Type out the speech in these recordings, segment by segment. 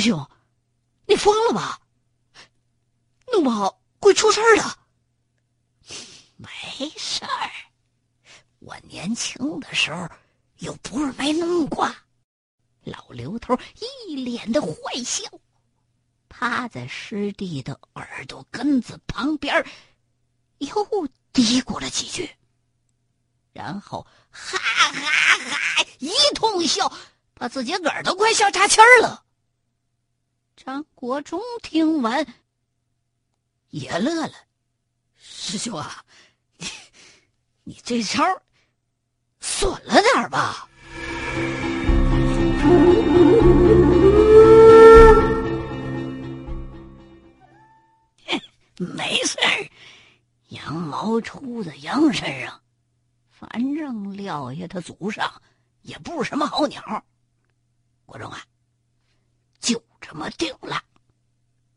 师兄，你疯了吧？弄不好会出事的。没事儿，我年轻的时候又不是没弄过。老刘头一脸的坏笑，趴在师弟的耳朵根子旁边，又嘀咕了几句，然后哈哈哈一通笑，把自己耳朵快笑岔气儿了。张国忠听完也乐了：“师兄啊，你这招损了点吧？”没事儿，羊毛出在羊身上，反正撂下他祖上也不是什么好鸟。国忠啊，这么定了。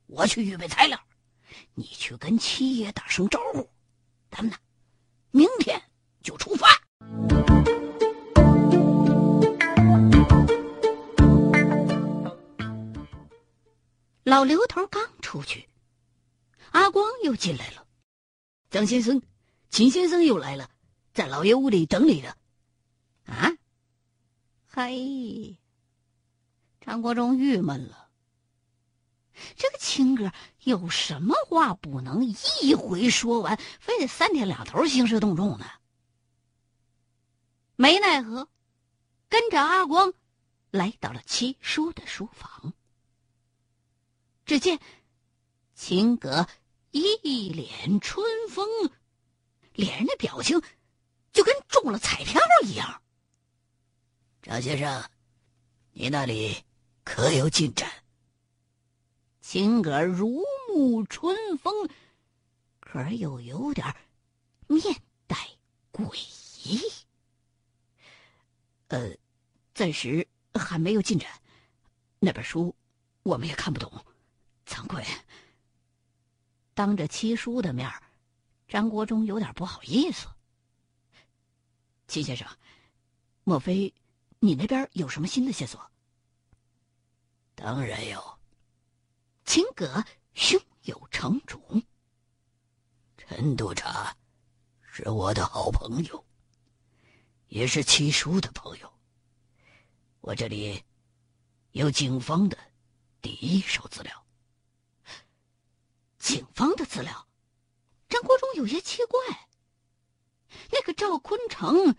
我去预备材料，你去跟七爷打声招呼，咱们呢，明天就出发。老刘头刚出去。阿光又进来了，张先生、秦先生又来了，在老爷屋里等你呢。啊，嘿，张国忠郁闷了。这个亲哥有什么话不能一回说完，非得三天两头兴师动众呢？没奈何，跟着阿光来到了七叔的书房。只见秦阁。一脸春风，脸上的表情就跟中了彩票一样。张先生，你那里可有进展？秦格如沐春风，可又有点面带诡异。呃，暂时还没有进展。那本书我们也看不懂，惭愧。当着七叔的面张国忠有点不好意思。秦先生，莫非你那边有什么新的线索？当然有。秦葛胸有成竹。陈督察是我的好朋友，也是七叔的朋友。我这里有警方的第一手资料。警方的资料，张国忠有些奇怪。那个赵坤成，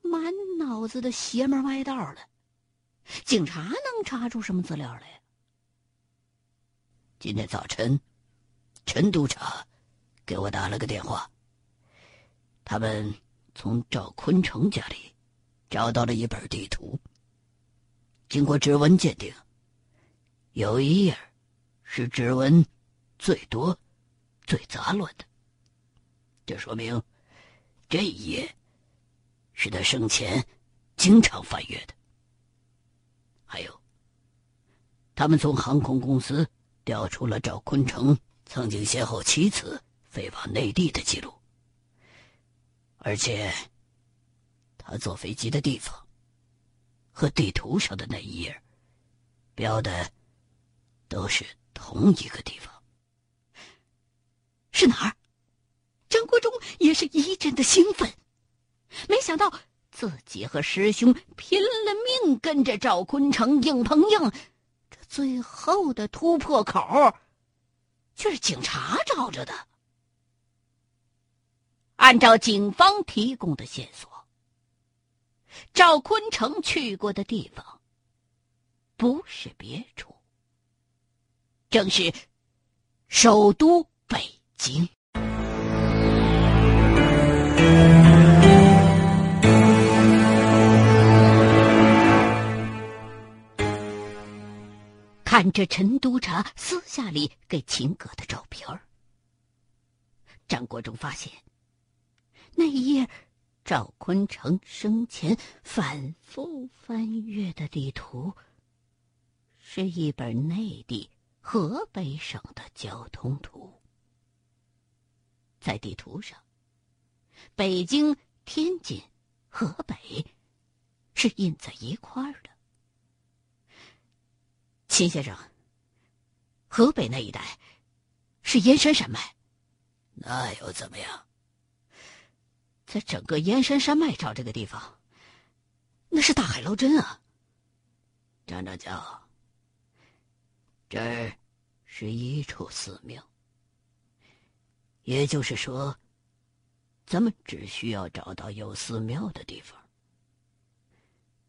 满脑子的邪门歪道的，警察能查出什么资料来？今天早晨，陈督察给我打了个电话，他们从赵坤成家里找到了一本地图。经过指纹鉴定，有一页是指纹。最多，最杂乱的。这说明，这一页是他生前经常翻阅的。还有，他们从航空公司调出了赵坤成曾经先后七次飞往内地的记录，而且，他坐飞机的地方和地图上的那一页标的都是同一个地方。是哪儿？张国忠也是一阵的兴奋，没想到自己和师兄拼了命跟着赵坤成硬碰硬，这最后的突破口，却是警察找着的。按照警方提供的线索，赵坤成去过的地方，不是别处，正是首都北。京。看着陈督察私下里给秦葛的照片儿张国忠发现那一页赵坤成生前反复翻阅的地图，是一本内地河北省的交通图。在地图上，北京、天津、河北是印在一块儿的。秦先生，河北那一带是燕山山脉，那又怎么样？在整个燕山山脉找这个地方，那是大海捞针啊！张长教，这儿是一处寺庙，也就是说，咱们只需要找到有寺庙的地方。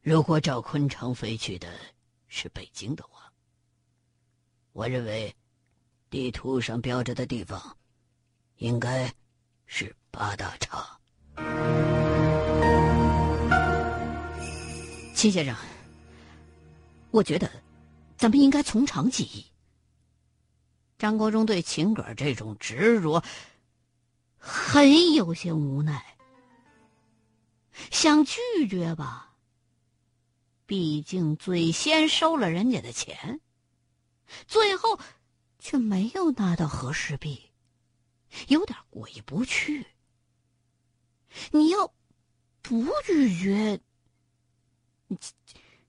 如果赵坤城飞去的是北京的话，我认为，地图上标着的地方，应该是八大岔。齐先生，我觉得，咱们应该从长计议。张国忠对秦葛这种执着，很有些无奈。想拒绝吧，毕竟最先收了人家的钱。最后，却没有拿到和氏璧，有点过意不去。你要不拒绝，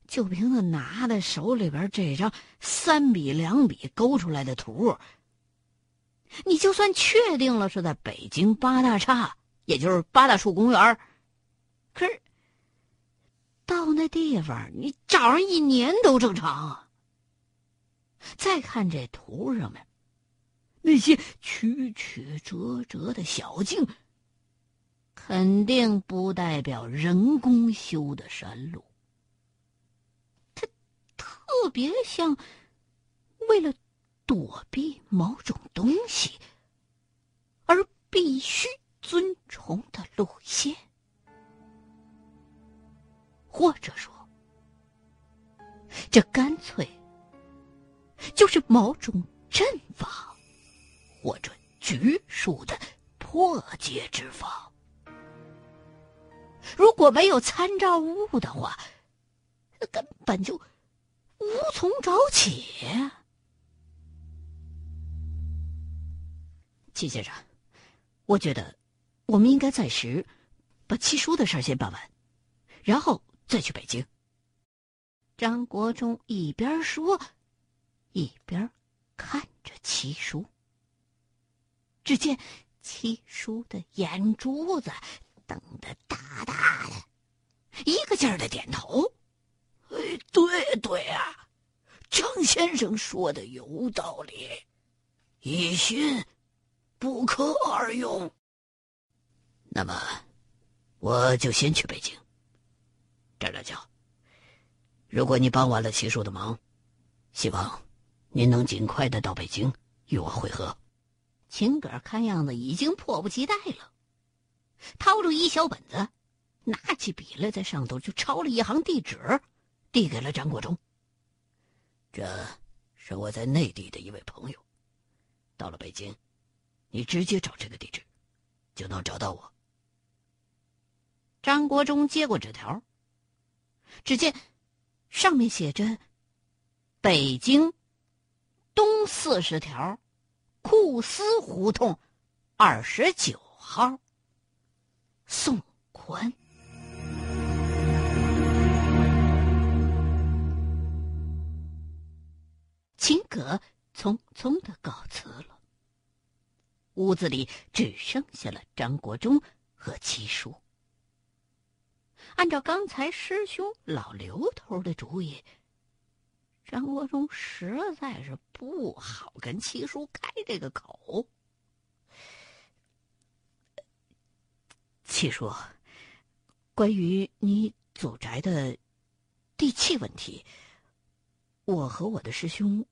就凭他拿在手里边这张三笔两笔勾出来的图，你就算确定了是在北京八大岔，也就是八大处公园，可是到那地方，你找上一年都正常。再看这图上面，那些曲曲折折的小径，肯定不代表人工修的山路。它特别像为了躲避某种东西而必须遵从的路线，或者说，这干脆。就是某种阵法，或者局术的破解之法。如果没有参照物的话，根本就无从找起。齐先生，我觉得我们应该暂时把七叔的事先办完，然后再去北京。张国忠一边说。一边看着七叔，只见七叔的眼珠子瞪得大大的，一个劲儿的点头：“哎，对对啊，张先生说的有道理，一心不可二用。那么，我就先去北京。张大脚，如果你帮完了七叔的忙，希望。”您能尽快的到北京与我会合。秦葛看样子已经迫不及待了，掏出一小本子，拿起笔来，在上头就抄了一行地址，递给了张国忠。这是我在内地的一位朋友，到了北京，你直接找这个地址，就能找到我。张国忠接过纸条，只见上面写着：“北京。”东四十条，库司胡同，二十九号。宋宽。秦葛匆匆的告辞了。屋子里只剩下了张国忠和七叔。按照刚才师兄老刘头的主意。张国忠实在是不好跟七叔开这个口。七叔，关于你祖宅的地契问题，我和我的师兄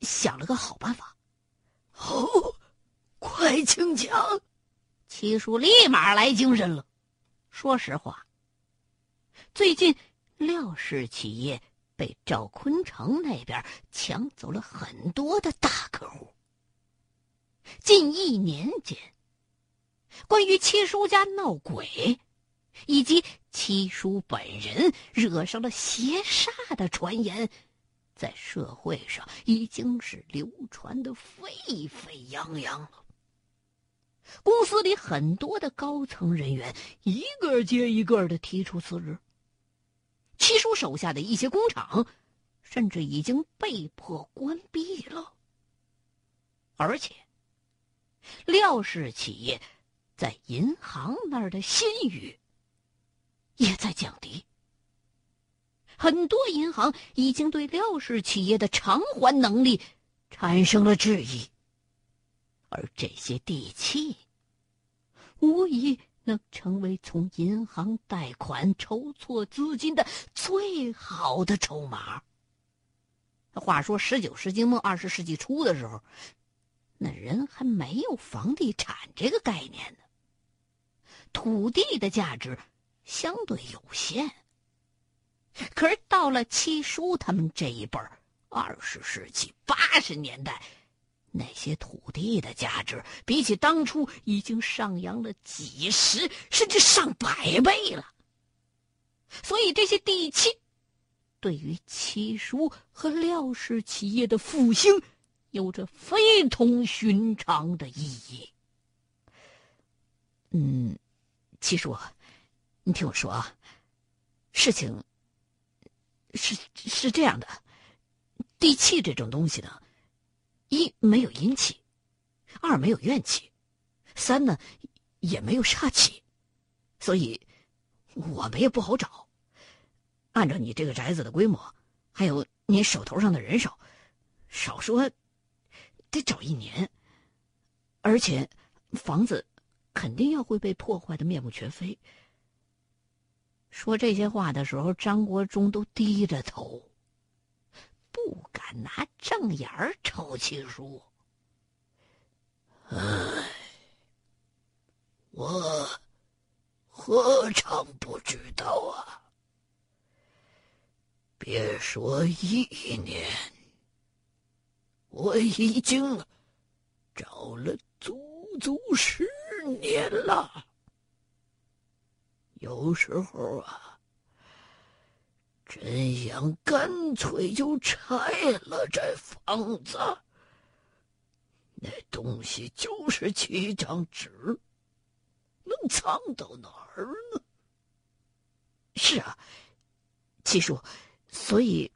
想了个好办法。哦，快请讲！七叔立马来精神了。说实话，最近廖氏企业。被赵坤城那边抢走了很多的大客户。近一年间，关于七叔家闹鬼，以及七叔本人惹上了邪煞的传言，在社会上已经是流传的沸沸扬扬了。公司里很多的高层人员一个接一个的提出辞职。七叔手下的一些工厂，甚至已经被迫关闭了。而且，廖氏企业在银行那儿的信誉也在降低。很多银行已经对廖氏企业的偿还能力产生了质疑，而这些地契，无疑能成为从银行贷款筹措资金的最好的筹码。话说，十九世纪末二十世纪初的时候，那人还没有房地产这个概念呢，土地的价值相对有限。可是到了七叔他们这一辈儿，二十世纪八十年代，那些土地的价值比起当初已经上扬了几十甚至上百倍了。所以这些地契，对于七叔和廖氏企业的复兴，有着非同寻常的意义。嗯，七叔，你听我说啊，事情。是是这样的，地契这种东西呢，一没有阴气，二没有怨气，三呢也没有煞气，所以我们也不好找。按照你这个宅子的规模，还有你手头上的人手，少说得找一年，而且房子肯定要会被破坏的面目全非。说这些话的时候，张国忠都低着头，不敢拿瞪眼儿瞅七叔。唉，我何尝不知道啊！别说一年，我已经找了足足十年了。有时候啊，真想干脆就拆了这房子。那东西就是几张纸，能藏到哪儿呢？是啊，七叔，所以，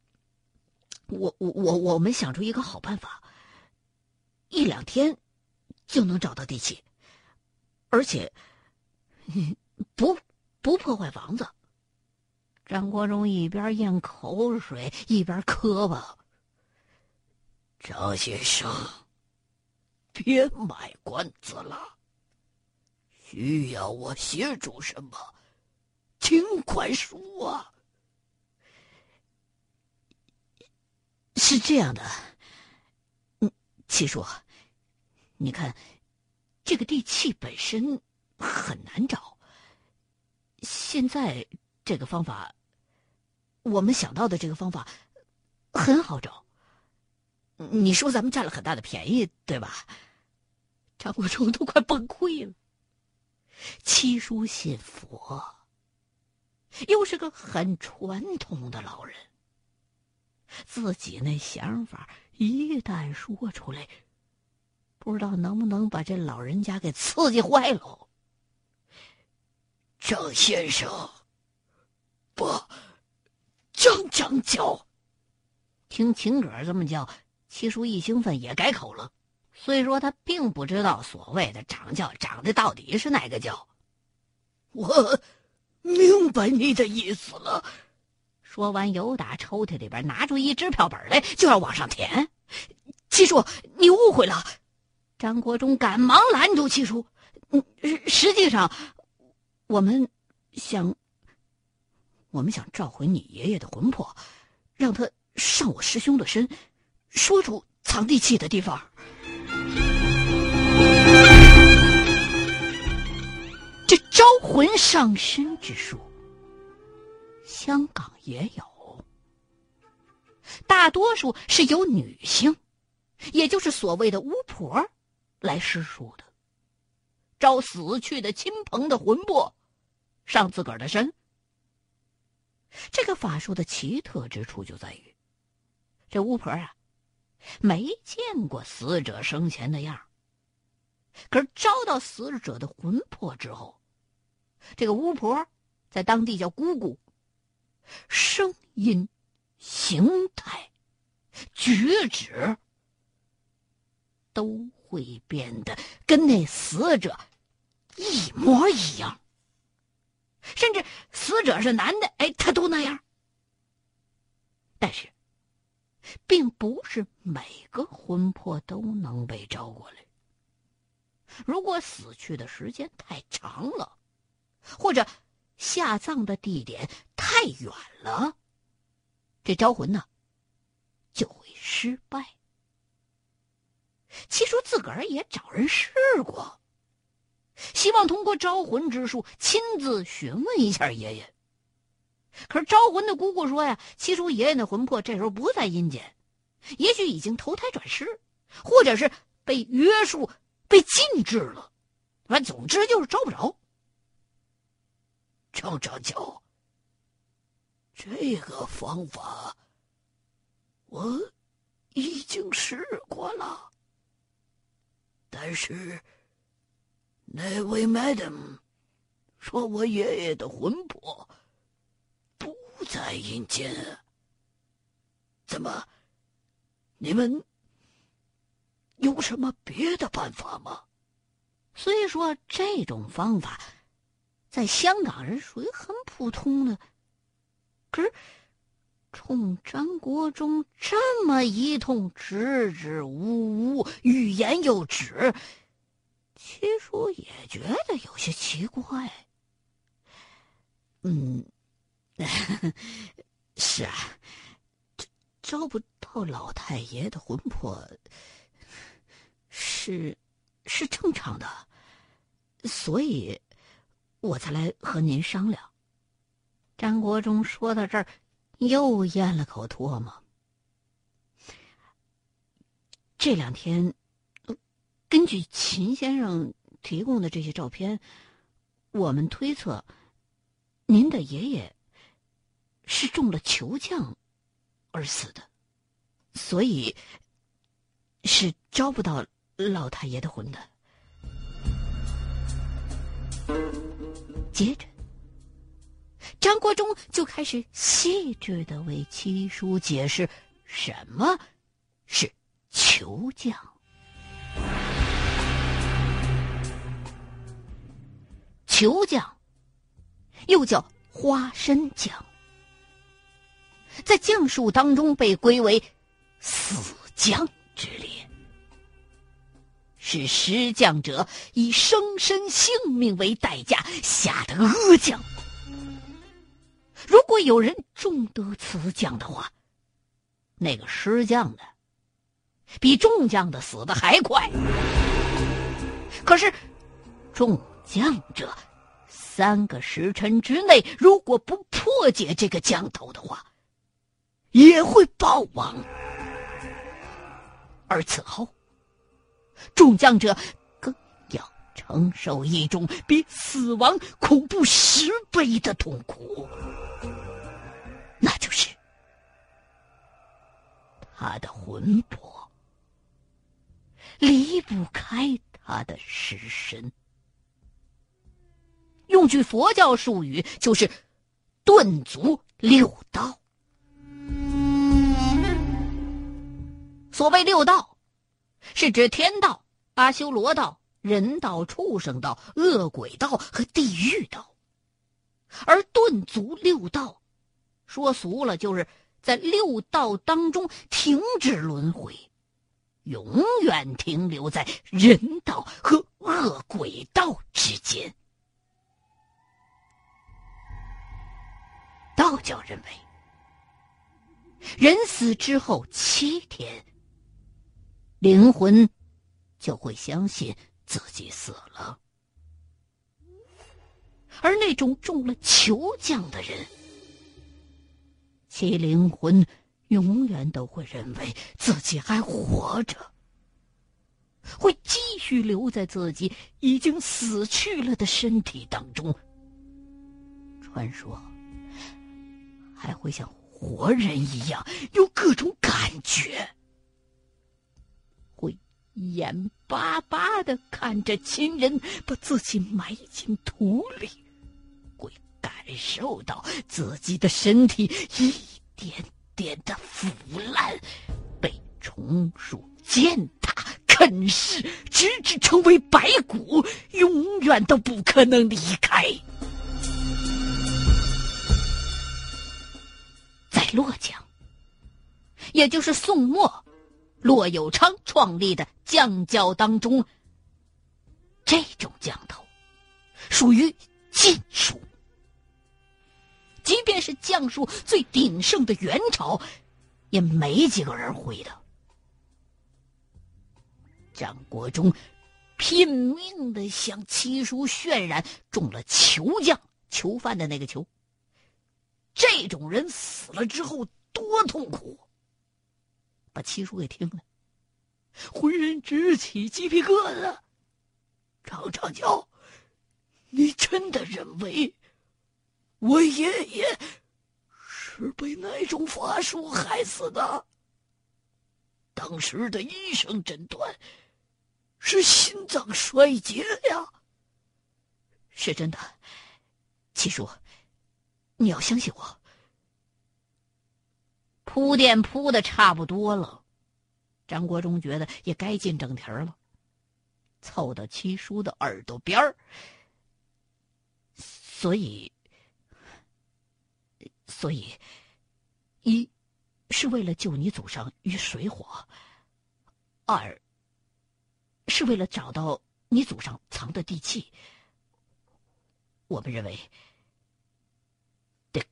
我我我我们想出一个好办法，一两天就能找到地契，而且 不。不破坏房子。张国忠一边咽口水一边磕巴：“张先生，别卖关子了。需要我协助什么，尽快说啊。”是这样的，嗯，七叔，你看，这个地契本身很难找。现在这个方法，我们想到的这个方法很好找。你说咱们占了很大的便宜，对吧？张国忠都快崩溃了。七叔信佛，又是个很传统的老人，自己那想法一旦说出来，不知道能不能把这老人家给刺激坏了。张先生，不，张张叫，听秦葛这么叫，七叔一兴奋也改口了。虽说他并不知道所谓的长叫长的到底是哪个叫，我明白你的意思了。说完，由打抽屉里边拿出一支票本来，就要往上填。七叔，你误会了。张国忠赶忙拦住七叔，嗯，实际上。我们想，我们想召回你爷爷的魂魄，让他上我师兄的身，说出藏地契的地方。这招魂上身之术，香港也有，大多数是由女性，也就是所谓的巫婆，来施术的。招死去的亲朋的魂魄上自个儿的身。这个法术的奇特之处就在于，这巫婆啊，没见过死者生前的样可是招到死者的魂魄之后，这个巫婆在当地叫姑姑，声音形态、举止，都会变得跟那死者一模一样。甚至死者是男的，哎，他都那样。但是，并不是每个魂魄都能被招过来。如果死去的时间太长了，或者下葬的地点太远了，这招魂呢就会失败。七叔自个儿也找人试过。希望通过招魂之术亲自询问一下爷爷。可是招魂的姑姑说呀，七叔爷爷的魂魄这时候不在阴间，也许已经投胎转世，或者是被约束、被禁制了。反正总之就是招不着。张长桥，这个方法我已经试过了，但是。那位 madam 说：“我爷爷的魂魄不在阴间。怎么？你们有什么别的办法吗？”虽说这种方法在香港人属于很普通的，可是冲张国忠这么一通支支吾吾、欲言又止。七叔也觉得有些奇怪。嗯，是啊，招不到老太爷的魂魄，是是正常的，所以我才来和您商量。张国忠说到这儿，又咽了口唾沫。这两天。根据秦先生提供的这些照片，我们推测，您的爷爷是中了球降而死的，所以是招不到老太爷的魂的。接着，张国忠就开始细致的为七叔解释什么是球降。球将，又叫花生将，在将术当中被归为死将之列，是施将者以生身性命为代价下的恶将。如果有人中得此将的话，那个施将的比中将的死的还快。可是中将者。三个时辰之内，如果不破解这个降头的话，也会暴亡。而此后，中将者更要承受一种比死亡恐怖十倍的痛苦，那就是他的魂魄离不开他的尸身。用句佛教术语，就是“顿足六道”。所谓六道，是指天道、阿修罗道、人道、畜生道、恶鬼道和地狱道。而顿足六道，说俗了，就是在六道当中停止轮回，永远停留在人道和恶鬼道之间。道教认为，人死之后七天，灵魂就会相信自己死了；而那种中了囚降的人，其灵魂永远都会认为自己还活着，会继续留在自己已经死去了的身体当中。传说。还会像活人一样有各种感觉，会眼巴巴的看着亲人把自己埋进土里，会感受到自己的身体一点点的腐烂，被虫鼠践踏、啃食，直至成为白骨，永远都不可能离开。洛江，也就是宋末，骆有昌创立的将教当中，这种降头属于禁术。即便是将术最鼎盛的元朝，也没几个人会的。张国忠拼命的向七叔渲染中了囚将囚犯的那个囚。这种人死了之后多痛苦，把七叔给听了，浑身直起鸡皮疙瘩。张长教，你真的认为？我爷爷是被哪种法术害死的？当时的医生诊断是心脏衰竭呀。是真的，七叔，你要相信我。铺垫铺的差不多了，张国忠觉得也该进正题了，凑到七叔的耳朵边儿，所以。所以，一是为了救你祖上于水火；二是为了找到你祖上藏的地契。我们认为得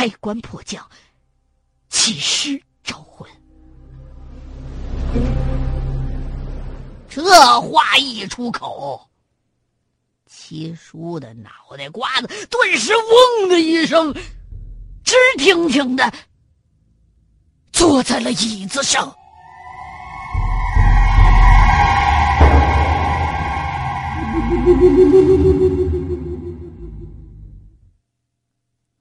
开棺破将，起尸招魂。这话一出口。七叔的脑袋瓜子顿时“嗡”的一声，直挺挺的坐在了椅子上。